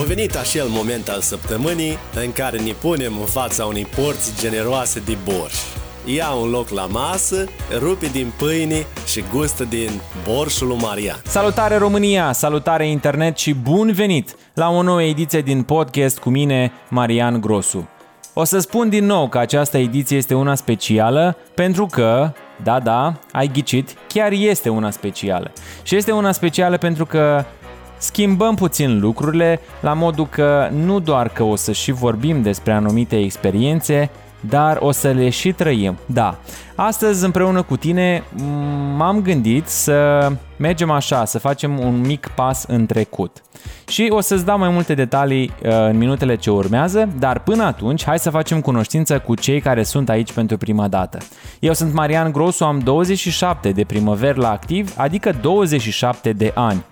A venit acel moment al săptămânii în care ne punem în fața unei porți generoase de borș. Ia un loc la masă, rupe din pâine și gustă din borșul lui Marian. Salutare România, salutare internet și bun venit la o nouă ediție din podcast cu mine, Marian Grosu. O să spun din nou că această ediție este una specială pentru că, da, da, ai ghicit, chiar este una specială. Și este una specială pentru că schimbăm puțin lucrurile la modul că nu doar că o să și vorbim despre anumite experiențe, dar o să le și trăim. Da, astăzi împreună cu tine m-am gândit să mergem așa, să facem un mic pas în trecut. Și o să-ți dau mai multe detalii uh, în minutele ce urmează, dar până atunci hai să facem cunoștință cu cei care sunt aici pentru prima dată. Eu sunt Marian Grosu, am 27 de primăveri la activ, adică 27 de ani.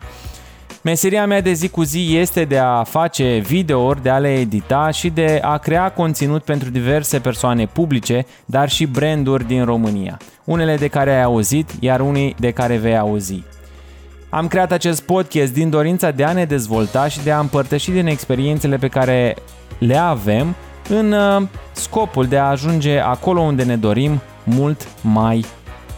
Meseria mea de zi cu zi este de a face videouri, de a le edita și de a crea conținut pentru diverse persoane publice, dar și branduri din România. Unele de care ai auzit, iar unii de care vei auzi. Am creat acest podcast din dorința de a ne dezvolta și de a împărtăși din experiențele pe care le avem în uh, scopul de a ajunge acolo unde ne dorim mult mai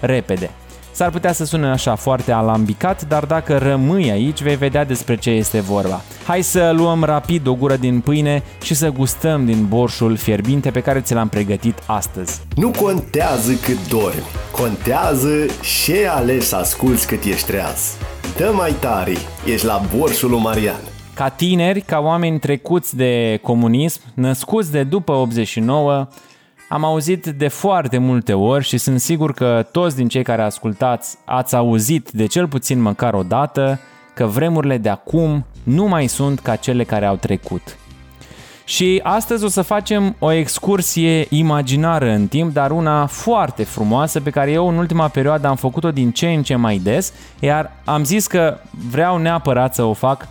repede. S-ar putea să sune așa foarte alambicat, dar dacă rămâi aici vei vedea despre ce este vorba. Hai să luăm rapid o gură din pâine și să gustăm din borșul fierbinte pe care ți l-am pregătit astăzi. Nu contează cât dormi, contează ce alegi să asculți cât ești treaz. Dă mai tare, ești la borșul lui Marian. Ca tineri, ca oameni trecuți de comunism, născuți de după 89, am auzit de foarte multe ori și sunt sigur că toți din cei care ascultați ați auzit de cel puțin măcar o dată că vremurile de acum nu mai sunt ca cele care au trecut. Și astăzi o să facem o excursie imaginară în timp, dar una foarte frumoasă pe care eu în ultima perioadă am făcut-o din ce în ce mai des, iar am zis că vreau neapărat să o fac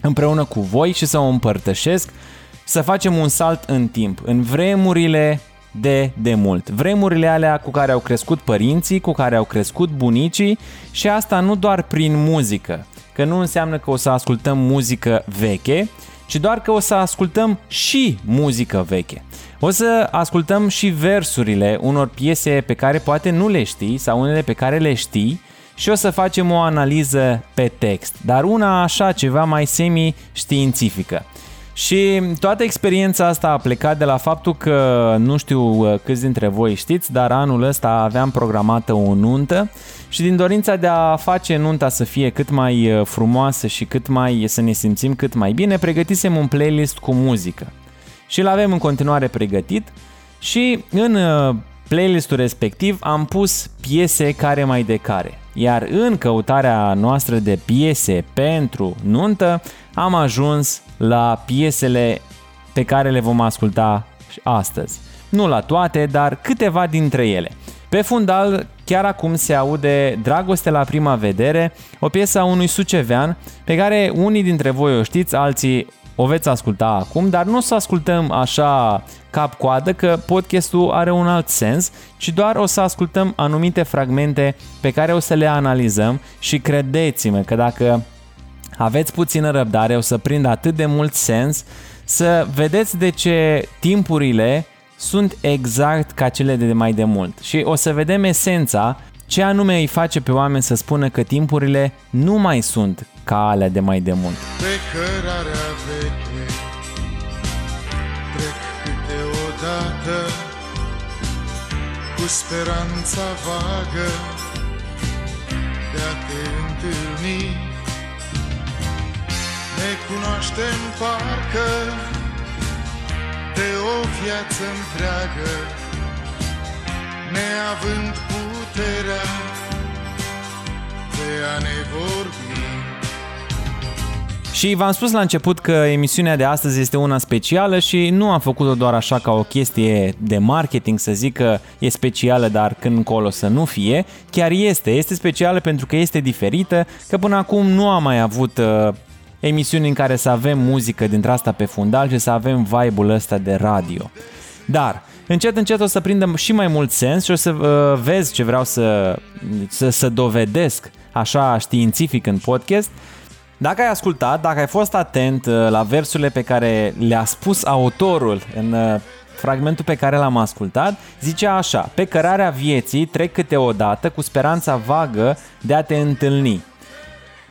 împreună cu voi și să o împărtășesc, să facem un salt în timp, în vremurile de demult. Vremurile alea cu care au crescut părinții, cu care au crescut bunicii și asta nu doar prin muzică, că nu înseamnă că o să ascultăm muzică veche, ci doar că o să ascultăm și muzică veche. O să ascultăm și versurile unor piese pe care poate nu le știi sau unele pe care le știi și o să facem o analiză pe text, dar una așa ceva mai semi-științifică. Și toată experiența asta a plecat de la faptul că, nu știu uh, câți dintre voi știți, dar anul ăsta aveam programată o nuntă și din dorința de a face nunta să fie cât mai uh, frumoasă și cât mai să ne simțim cât mai bine, pregătisem un playlist cu muzică. Și îl avem în continuare pregătit și în uh, playlistul respectiv am pus piese care mai de care. Iar în căutarea noastră de piese pentru nuntă am ajuns la piesele pe care le vom asculta astăzi. Nu la toate, dar câteva dintre ele. Pe fundal, chiar acum se aude Dragoste la prima vedere, o piesă a unui sucevean pe care unii dintre voi o știți, alții o veți asculta acum, dar nu o să ascultăm așa cap-coadă că podcastul are un alt sens, ci doar o să ascultăm anumite fragmente pe care o să le analizăm și credeți-mă că dacă aveți puțină răbdare, o să prind atât de mult sens să vedeți de ce timpurile sunt exact ca cele de mai de mult. Și o să vedem esența ce anume îi face pe oameni să spună că timpurile nu mai sunt ca alea de mai de mult. Pe cărarea veche trec câteodată cu speranța vagă de a te întâlni. Ne cunoaștem parcă de o viață întreagă, neavând puterea de a ne vorbi. Și v-am spus la început că emisiunea de astăzi este una specială și nu am făcut-o doar așa ca o chestie de marketing să zic că e specială dar când încolo să nu fie. Chiar este, este specială pentru că este diferită, că până acum nu am mai avut uh, emisiuni în care să avem muzică dintre asta pe fundal și să avem vibe-ul ăsta de radio. Dar încet, încet o să prindem și mai mult sens și o să uh, vezi ce vreau să, să, să dovedesc așa științific în podcast. Dacă ai ascultat, dacă ai fost atent uh, la versurile pe care le-a spus autorul în uh, fragmentul pe care l-am ascultat, zicea așa, pe cărarea vieții trec câteodată cu speranța vagă de a te întâlni.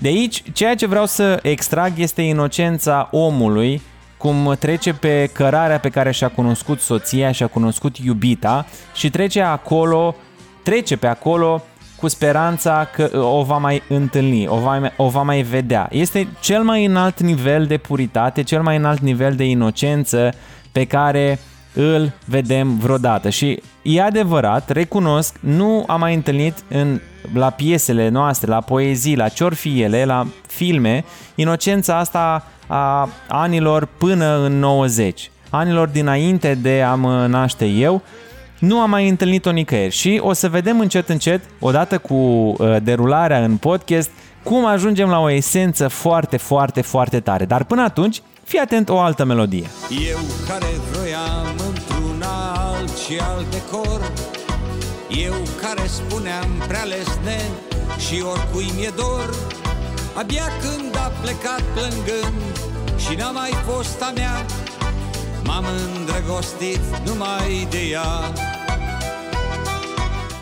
De aici, ceea ce vreau să extrag este inocența omului cum trece pe cărarea pe care și-a cunoscut soția, și-a cunoscut iubita și trece acolo, trece pe acolo cu speranța că o va mai întâlni, o va, o va mai vedea. Este cel mai înalt nivel de puritate, cel mai înalt nivel de inocență pe care îl vedem vreodată. Și e adevărat, recunosc, nu am mai întâlnit în, la piesele noastre, la poezii, la ce fi ele, la filme, inocența asta a anilor până în 90, anilor dinainte de a mă naște eu, nu am mai întâlnit-o nicăieri și o să vedem încet încet, odată cu uh, derularea în podcast, cum ajungem la o esență foarte, foarte, foarte tare. Dar până atunci, fii atent o altă melodie. Eu care vroiam într-un alt și alt decor Eu care spuneam prea lesne și oricui mi-e dor Abia când a plecat plângând și n-a mai fost a mea M-am îndrăgostit numai de ea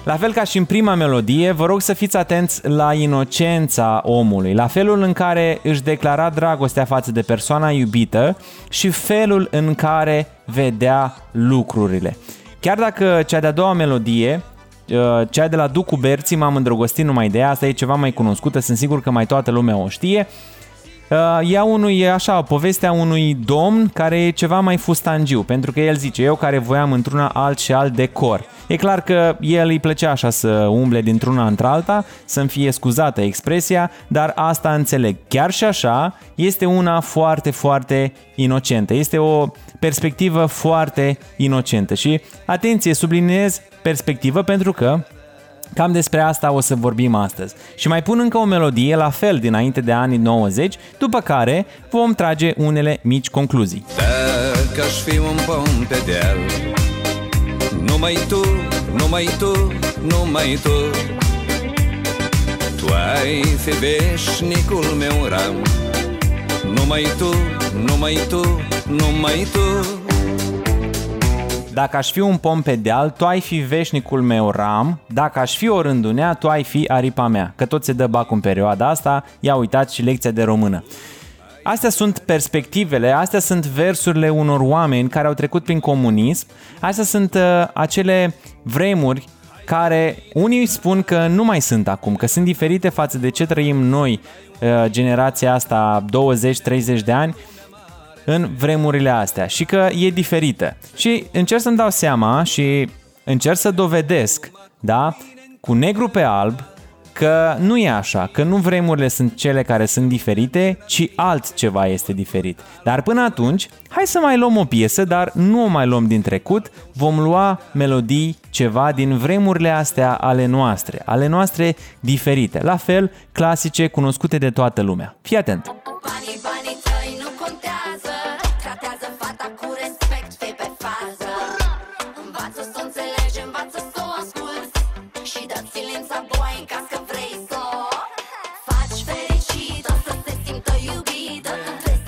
la fel ca și în prima melodie, vă rog să fiți atenți la inocența omului, la felul în care își declara dragostea față de persoana iubită și felul în care vedea lucrurile. Chiar dacă cea de-a doua melodie uh, cea de la Ducu Berții m-am îndrăgostit numai de ea, asta e ceva mai cunoscută, sunt sigur că mai toată lumea o știe. Uh, ea unui, e așa, povestea unui domn care e ceva mai fustangiu, pentru că el zice, eu care voiam într-una alt și alt decor. E clar că el îi plăcea așa să umble dintr-una într-alta, să-mi fie scuzată expresia, dar asta înțeleg. Chiar și așa, este una foarte, foarte inocentă. Este o perspectivă foarte inocentă și, atenție, subliniez perspectivă pentru că Cam despre asta o să vorbim astăzi. Și mai pun încă o melodie la fel dinainte de anii 90, după care vom trage unele mici concluzii. Dacă aș fi un pom pe deal Numai tu, numai tu, numai tu Tu ai fi veșnicul meu ram Numai tu, numai tu, numai tu dacă aș fi un pom pe deal, tu ai fi veșnicul meu ram, dacă aș fi o rândunea, tu ai fi aripa mea. Că tot se dă bac în perioada asta, ia uitați și lecția de română. Astea sunt perspectivele, astea sunt versurile unor oameni care au trecut prin comunism, astea sunt uh, acele vremuri care unii spun că nu mai sunt acum, că sunt diferite față de ce trăim noi, uh, generația asta 20-30 de ani, în vremurile astea și că e diferită. Și încerc să-mi dau seama și încerc să dovedesc, da, cu negru pe alb, că nu e așa, că nu vremurile sunt cele care sunt diferite, ci altceva este diferit. Dar până atunci, hai să mai luăm o piesă, dar nu o mai luăm din trecut, vom lua melodii, ceva din vremurile astea ale noastre, ale noastre diferite, la fel clasice, cunoscute de toată lumea. Fii atent! Banii, banii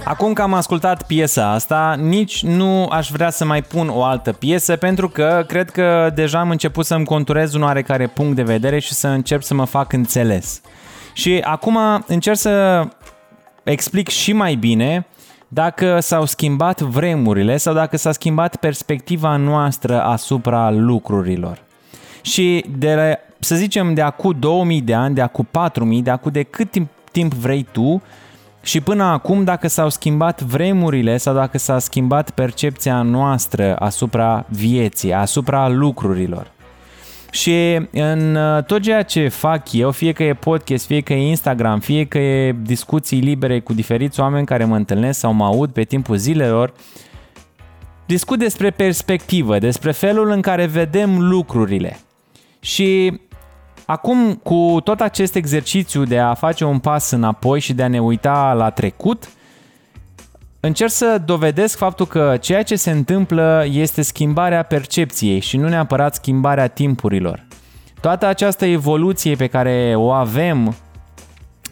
Acum că am ascultat piesa asta, nici nu aș vrea să mai pun o altă piesă pentru că cred că deja am început să-mi conturez un oarecare punct de vedere și să încep să mă fac înțeles. Și acum încerc să explic și mai bine dacă s-au schimbat vremurile sau dacă s-a schimbat perspectiva noastră asupra lucrurilor. Și de, să zicem de acum 2000 de ani, de acum 4000, de acum de cât timp, timp vrei tu, și până acum, dacă s-au schimbat vremurile sau dacă s-a schimbat percepția noastră asupra vieții, asupra lucrurilor. Și în uh, tot ceea ce fac eu, fie că e podcast, fie că e Instagram, fie că e discuții libere cu diferiți oameni care mă întâlnesc sau mă aud pe timpul zilelor, discut despre perspectivă, despre felul în care vedem lucrurile. Și Acum, cu tot acest exercițiu de a face un pas înapoi și de a ne uita la trecut, încerc să dovedesc faptul că ceea ce se întâmplă este schimbarea percepției și nu neapărat schimbarea timpurilor. Toată această evoluție pe care o avem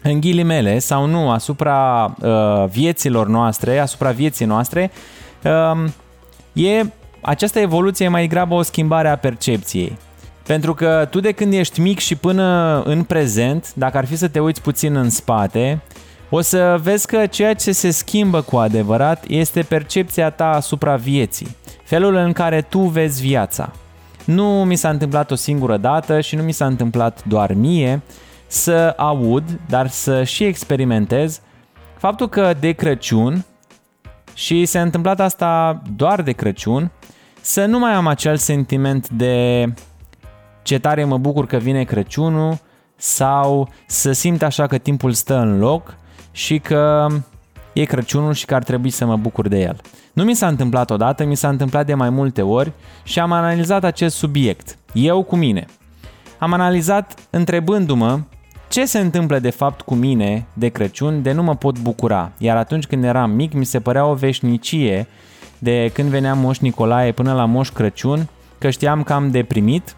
în ghilimele sau nu, asupra uh, vieților noastre, asupra vieții noastre, uh, e, această evoluție e mai degrabă o schimbare a percepției. Pentru că tu de când ești mic și până în prezent, dacă ar fi să te uiți puțin în spate, o să vezi că ceea ce se schimbă cu adevărat este percepția ta asupra vieții, felul în care tu vezi viața. Nu mi s-a întâmplat o singură dată și nu mi s-a întâmplat doar mie să aud, dar să și experimentez faptul că de Crăciun, și s-a întâmplat asta doar de Crăciun, să nu mai am acel sentiment de ce tare mă bucur că vine Crăciunul sau să simt așa că timpul stă în loc și că e Crăciunul și că ar trebui să mă bucur de el. Nu mi s-a întâmplat odată, mi s-a întâmplat de mai multe ori și am analizat acest subiect, eu cu mine. Am analizat întrebându-mă ce se întâmplă de fapt cu mine de Crăciun de nu mă pot bucura, iar atunci când eram mic mi se părea o veșnicie de când venea Moș Nicolae până la Moș Crăciun, că știam că am deprimit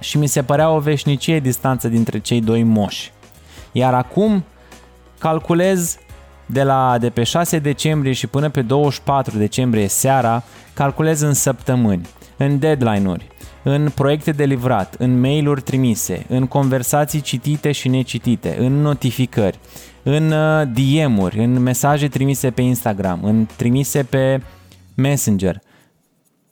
și mi se părea o veșnicie distanță dintre cei doi moși. Iar acum calculez de, la, de pe 6 decembrie și până pe 24 decembrie seara, calculez în săptămâni, în deadline-uri, în proiecte de livrat, în mail-uri trimise, în conversații citite și necitite, în notificări, în uh, DM-uri, în mesaje trimise pe Instagram, în trimise pe Messenger.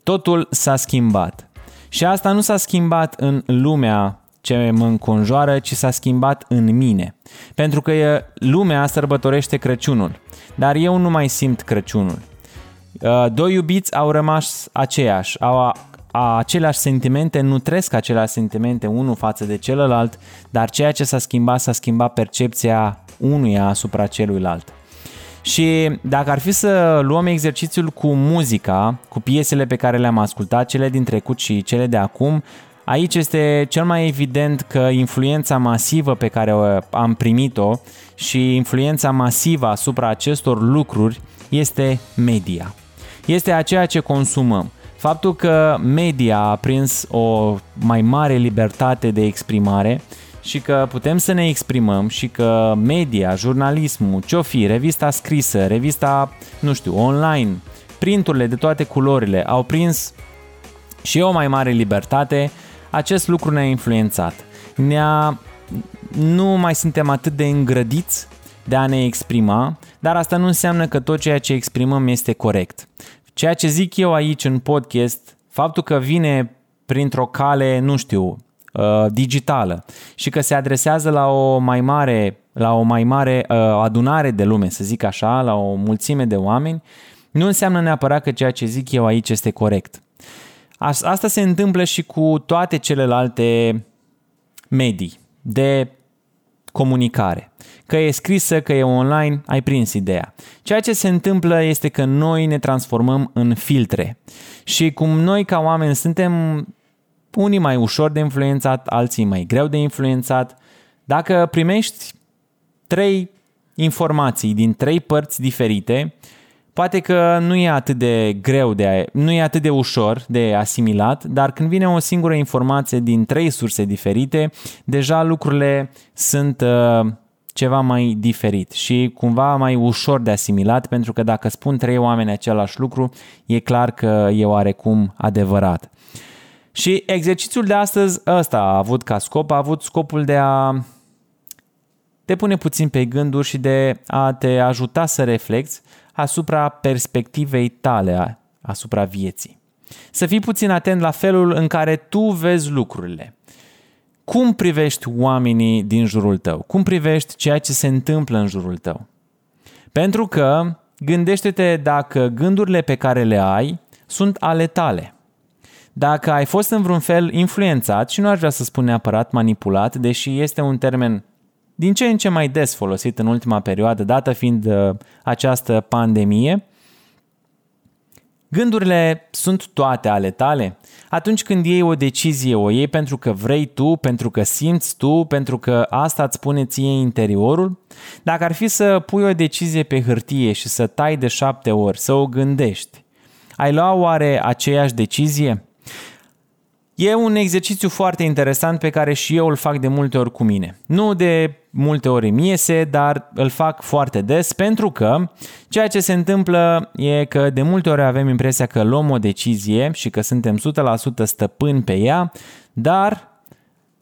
Totul s-a schimbat. Și asta nu s-a schimbat în lumea ce mă înconjoară, ci s-a schimbat în mine. Pentru că lumea sărbătorește Crăciunul, dar eu nu mai simt Crăciunul. Uh, doi iubiți au rămas aceiași, au aceleași sentimente, nutresc aceleași sentimente unul față de celălalt, dar ceea ce s-a schimbat, s-a schimbat percepția unuia asupra celuilalt. Și dacă ar fi să luăm exercițiul cu muzica, cu piesele pe care le-am ascultat, cele din trecut și cele de acum, Aici este cel mai evident că influența masivă pe care am primit-o și influența masivă asupra acestor lucruri este media. Este a ceea ce consumăm. Faptul că media a prins o mai mare libertate de exprimare și că putem să ne exprimăm și că media, jurnalismul, ce-o fi, revista scrisă, revista, nu știu, online, printurile de toate culorile au prins și o mai mare libertate acest lucru ne-a influențat. Ne-a... Nu mai suntem atât de îngrădiți de a ne exprima, dar asta nu înseamnă că tot ceea ce exprimăm este corect. Ceea ce zic eu aici în podcast, faptul că vine printr-o cale, nu știu, uh, digitală și că se adresează la o mai mare, la o mai mare uh, adunare de lume, să zic așa, la o mulțime de oameni, nu înseamnă neapărat că ceea ce zic eu aici este corect. Asta se întâmplă și cu toate celelalte medii de comunicare. Că e scrisă, că e online, ai prins ideea. Ceea ce se întâmplă este că noi ne transformăm în filtre. Și cum noi ca oameni suntem unii mai ușor de influențat, alții mai greu de influențat, dacă primești trei informații din trei părți diferite, poate că nu e atât de greu, de, nu e atât de ușor de asimilat, dar când vine o singură informație din trei surse diferite, deja lucrurile sunt uh, ceva mai diferit și cumva mai ușor de asimilat, pentru că dacă spun trei oameni același lucru, e clar că e oarecum adevărat. Și exercițiul de astăzi ăsta a avut ca scop, a avut scopul de a te pune puțin pe gânduri și de a te ajuta să reflexi asupra perspectivei tale asupra vieții. Să fii puțin atent la felul în care tu vezi lucrurile. Cum privești oamenii din jurul tău? Cum privești ceea ce se întâmplă în jurul tău? Pentru că gândește-te dacă gândurile pe care le ai sunt ale tale. Dacă ai fost în vreun fel influențat, și nu aș vrea să spun neapărat manipulat, deși este un termen din ce în ce mai des folosit în ultima perioadă, dată fiind uh, această pandemie, Gândurile sunt toate ale tale. Atunci când iei o decizie, o iei pentru că vrei tu, pentru că simți tu, pentru că asta îți spune ție interiorul? Dacă ar fi să pui o decizie pe hârtie și să tai de șapte ori, să o gândești, ai lua oare aceeași decizie? E un exercițiu foarte interesant pe care și eu îl fac de multe ori cu mine. Nu de multe ori îmi iese, dar îl fac foarte des pentru că ceea ce se întâmplă e că de multe ori avem impresia că luăm o decizie și că suntem 100% stăpâni pe ea, dar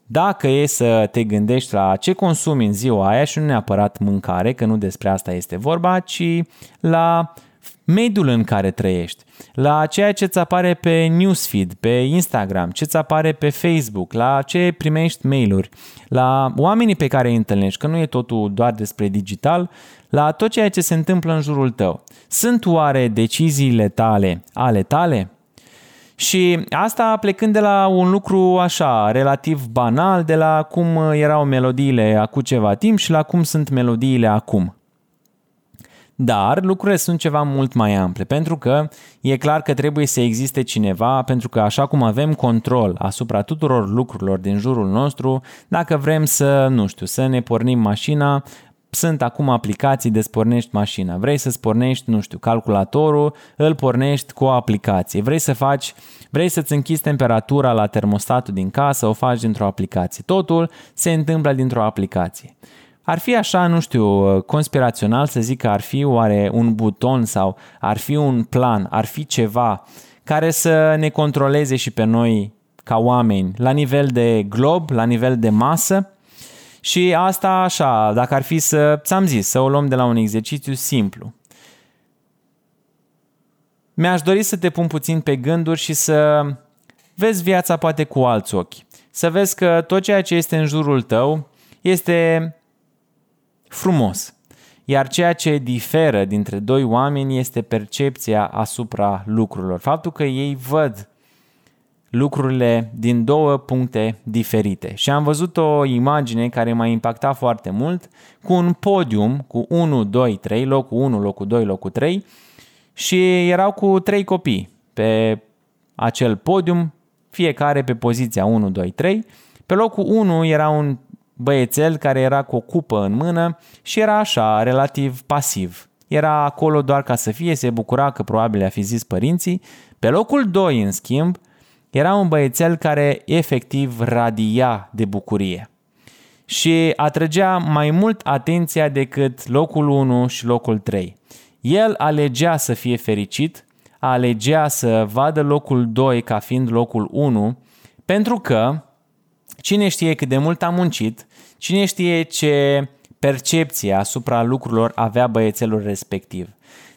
dacă e să te gândești la ce consumi în ziua aia și nu neapărat mâncare, că nu despre asta este vorba, ci la mediul în care trăiești, la ceea ce îți apare pe newsfeed, pe Instagram, ce îți apare pe Facebook, la ce primești mail-uri, la oamenii pe care îi întâlnești, că nu e totul doar despre digital, la tot ceea ce se întâmplă în jurul tău. Sunt oare deciziile tale ale tale? Și asta plecând de la un lucru așa, relativ banal, de la cum erau melodiile acum ceva timp și la cum sunt melodiile acum. Dar lucrurile sunt ceva mult mai ample, pentru că e clar că trebuie să existe cineva, pentru că așa cum avem control asupra tuturor lucrurilor din jurul nostru, dacă vrem să, nu știu, să ne pornim mașina, sunt acum aplicații de spornești mașina. Vrei să spornești, nu știu, calculatorul, îl pornești cu o aplicație. Vrei să faci, vrei să-ți închizi temperatura la termostatul din casă, o faci dintr-o aplicație. Totul se întâmplă dintr-o aplicație. Ar fi așa, nu știu, conspirațional să zic că ar fi oare un buton sau ar fi un plan, ar fi ceva care să ne controleze și pe noi ca oameni la nivel de glob, la nivel de masă. Și asta așa, dacă ar fi să, ți-am zis, să o luăm de la un exercițiu simplu. Mi-aș dori să te pun puțin pe gânduri și să vezi viața poate cu alți ochi. Să vezi că tot ceea ce este în jurul tău este frumos. Iar ceea ce diferă dintre doi oameni este percepția asupra lucrurilor. Faptul că ei văd lucrurile din două puncte diferite. Și am văzut o imagine care m-a impactat foarte mult cu un podium cu 1, 2, 3, locul 1, locul 2, locul 3 și erau cu trei copii pe acel podium, fiecare pe poziția 1, 2, 3. Pe locul 1 era un băiețel care era cu o cupă în mână și era așa, relativ pasiv. Era acolo doar ca să fie, se bucura că probabil a fi zis părinții. Pe locul 2, în schimb, era un băiețel care efectiv radia de bucurie și atrăgea mai mult atenția decât locul 1 și locul 3. El alegea să fie fericit, alegea să vadă locul 2 ca fiind locul 1, pentru că Cine știe cât de mult a muncit, cine știe ce percepție asupra lucrurilor avea băiețelul respectiv.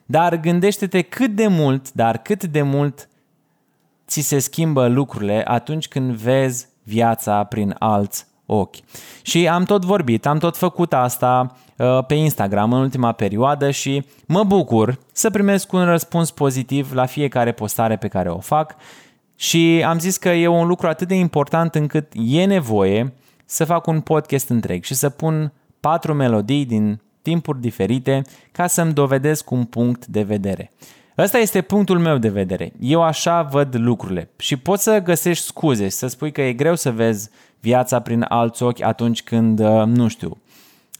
Dar gândește-te cât de mult, dar cât de mult ți se schimbă lucrurile atunci când vezi viața prin alți ochi. Și am tot vorbit, am tot făcut asta uh, pe Instagram în ultima perioadă și mă bucur să primesc un răspuns pozitiv la fiecare postare pe care o fac și am zis că e un lucru atât de important încât e nevoie să fac un podcast întreg și să pun patru melodii din timpuri diferite ca să-mi dovedesc un punct de vedere. Ăsta este punctul meu de vedere. Eu așa văd lucrurile și poți să găsești scuze, să spui că e greu să vezi viața prin alți ochi atunci când, uh, nu știu,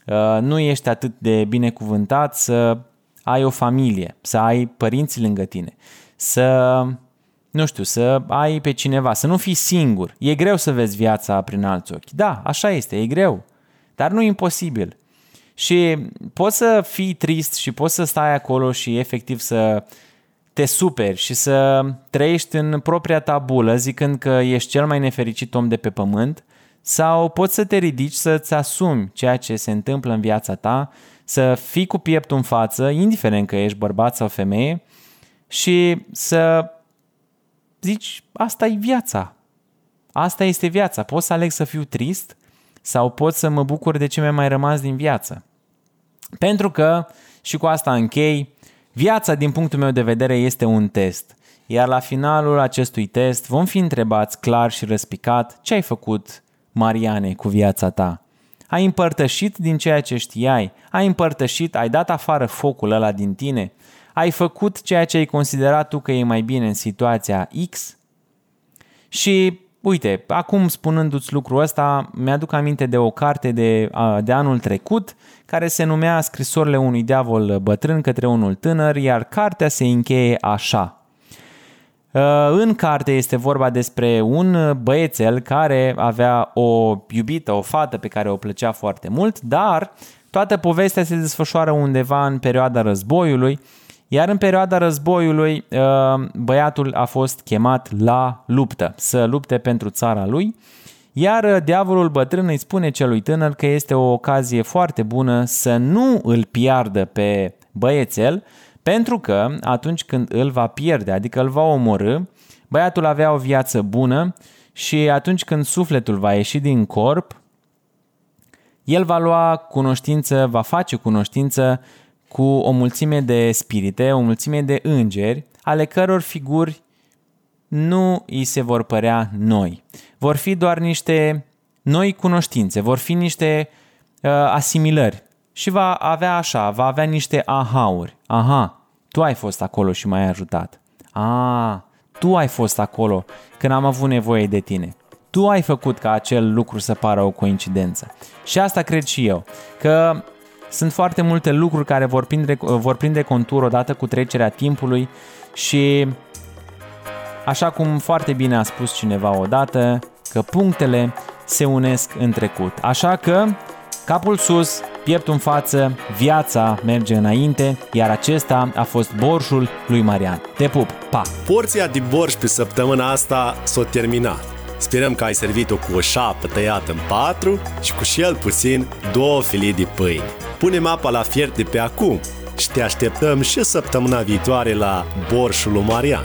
uh, nu ești atât de binecuvântat să ai o familie, să ai părinți lângă tine, să nu știu, să ai pe cineva, să nu fii singur. E greu să vezi viața prin alți ochi. Da, așa este, e greu, dar nu e imposibil. Și poți să fii trist și poți să stai acolo și efectiv să te superi și să trăiești în propria ta bulă zicând că ești cel mai nefericit om de pe pământ sau poți să te ridici să-ți asumi ceea ce se întâmplă în viața ta, să fii cu pieptul în față, indiferent că ești bărbat sau femeie, și să zici, asta e viața. Asta este viața. Pot să aleg să fiu trist sau pot să mă bucur de ce mi-a mai rămas din viață. Pentru că, și cu asta închei, viața din punctul meu de vedere este un test. Iar la finalul acestui test vom fi întrebați clar și răspicat ce ai făcut, Mariane, cu viața ta. Ai împărtășit din ceea ce știai, ai împărtășit, ai dat afară focul ăla din tine, ai făcut ceea ce ai considerat tu că e mai bine în situația X și uite, acum spunându-ți lucrul ăsta, mi-aduc aminte de o carte de, de anul trecut care se numea Scrisorile unui diavol bătrân către unul tânăr, iar cartea se încheie așa. În carte este vorba despre un băiețel care avea o iubită, o fată pe care o plăcea foarte mult, dar toată povestea se desfășoară undeva în perioada războiului, iar în perioada războiului băiatul a fost chemat la luptă, să lupte pentru țara lui, iar diavolul bătrân îi spune celui tânăr că este o ocazie foarte bună să nu îl piardă pe băiețel, pentru că atunci când îl va pierde, adică îl va omorâ, băiatul avea o viață bună și atunci când sufletul va ieși din corp, el va lua cunoștință, va face cunoștință cu o mulțime de spirite, o mulțime de îngeri, ale căror figuri nu îi se vor părea noi. Vor fi doar niște noi cunoștințe, vor fi niște uh, asimilări. Și va avea așa, va avea niște aha-uri. Aha, tu ai fost acolo și m-ai ajutat. A, tu ai fost acolo când am avut nevoie de tine. Tu ai făcut ca acel lucru să pară o coincidență. Și asta cred și eu, că sunt foarte multe lucruri care vor prinde, vor prinde contur odată cu trecerea timpului și așa cum foarte bine a spus cineva odată, că punctele se unesc în trecut. Așa că capul sus, pieptul în față, viața merge înainte, iar acesta a fost borșul lui Marian. Te pup, pa! Porția de borș pe săptămâna asta s-a terminat. Sperăm că ai servit-o cu o șapă tăiată în patru și cu cel puțin două filii de pâine. Punem apa la fiert de pe acum și te așteptăm și săptămâna viitoare la Borșul lui Marian.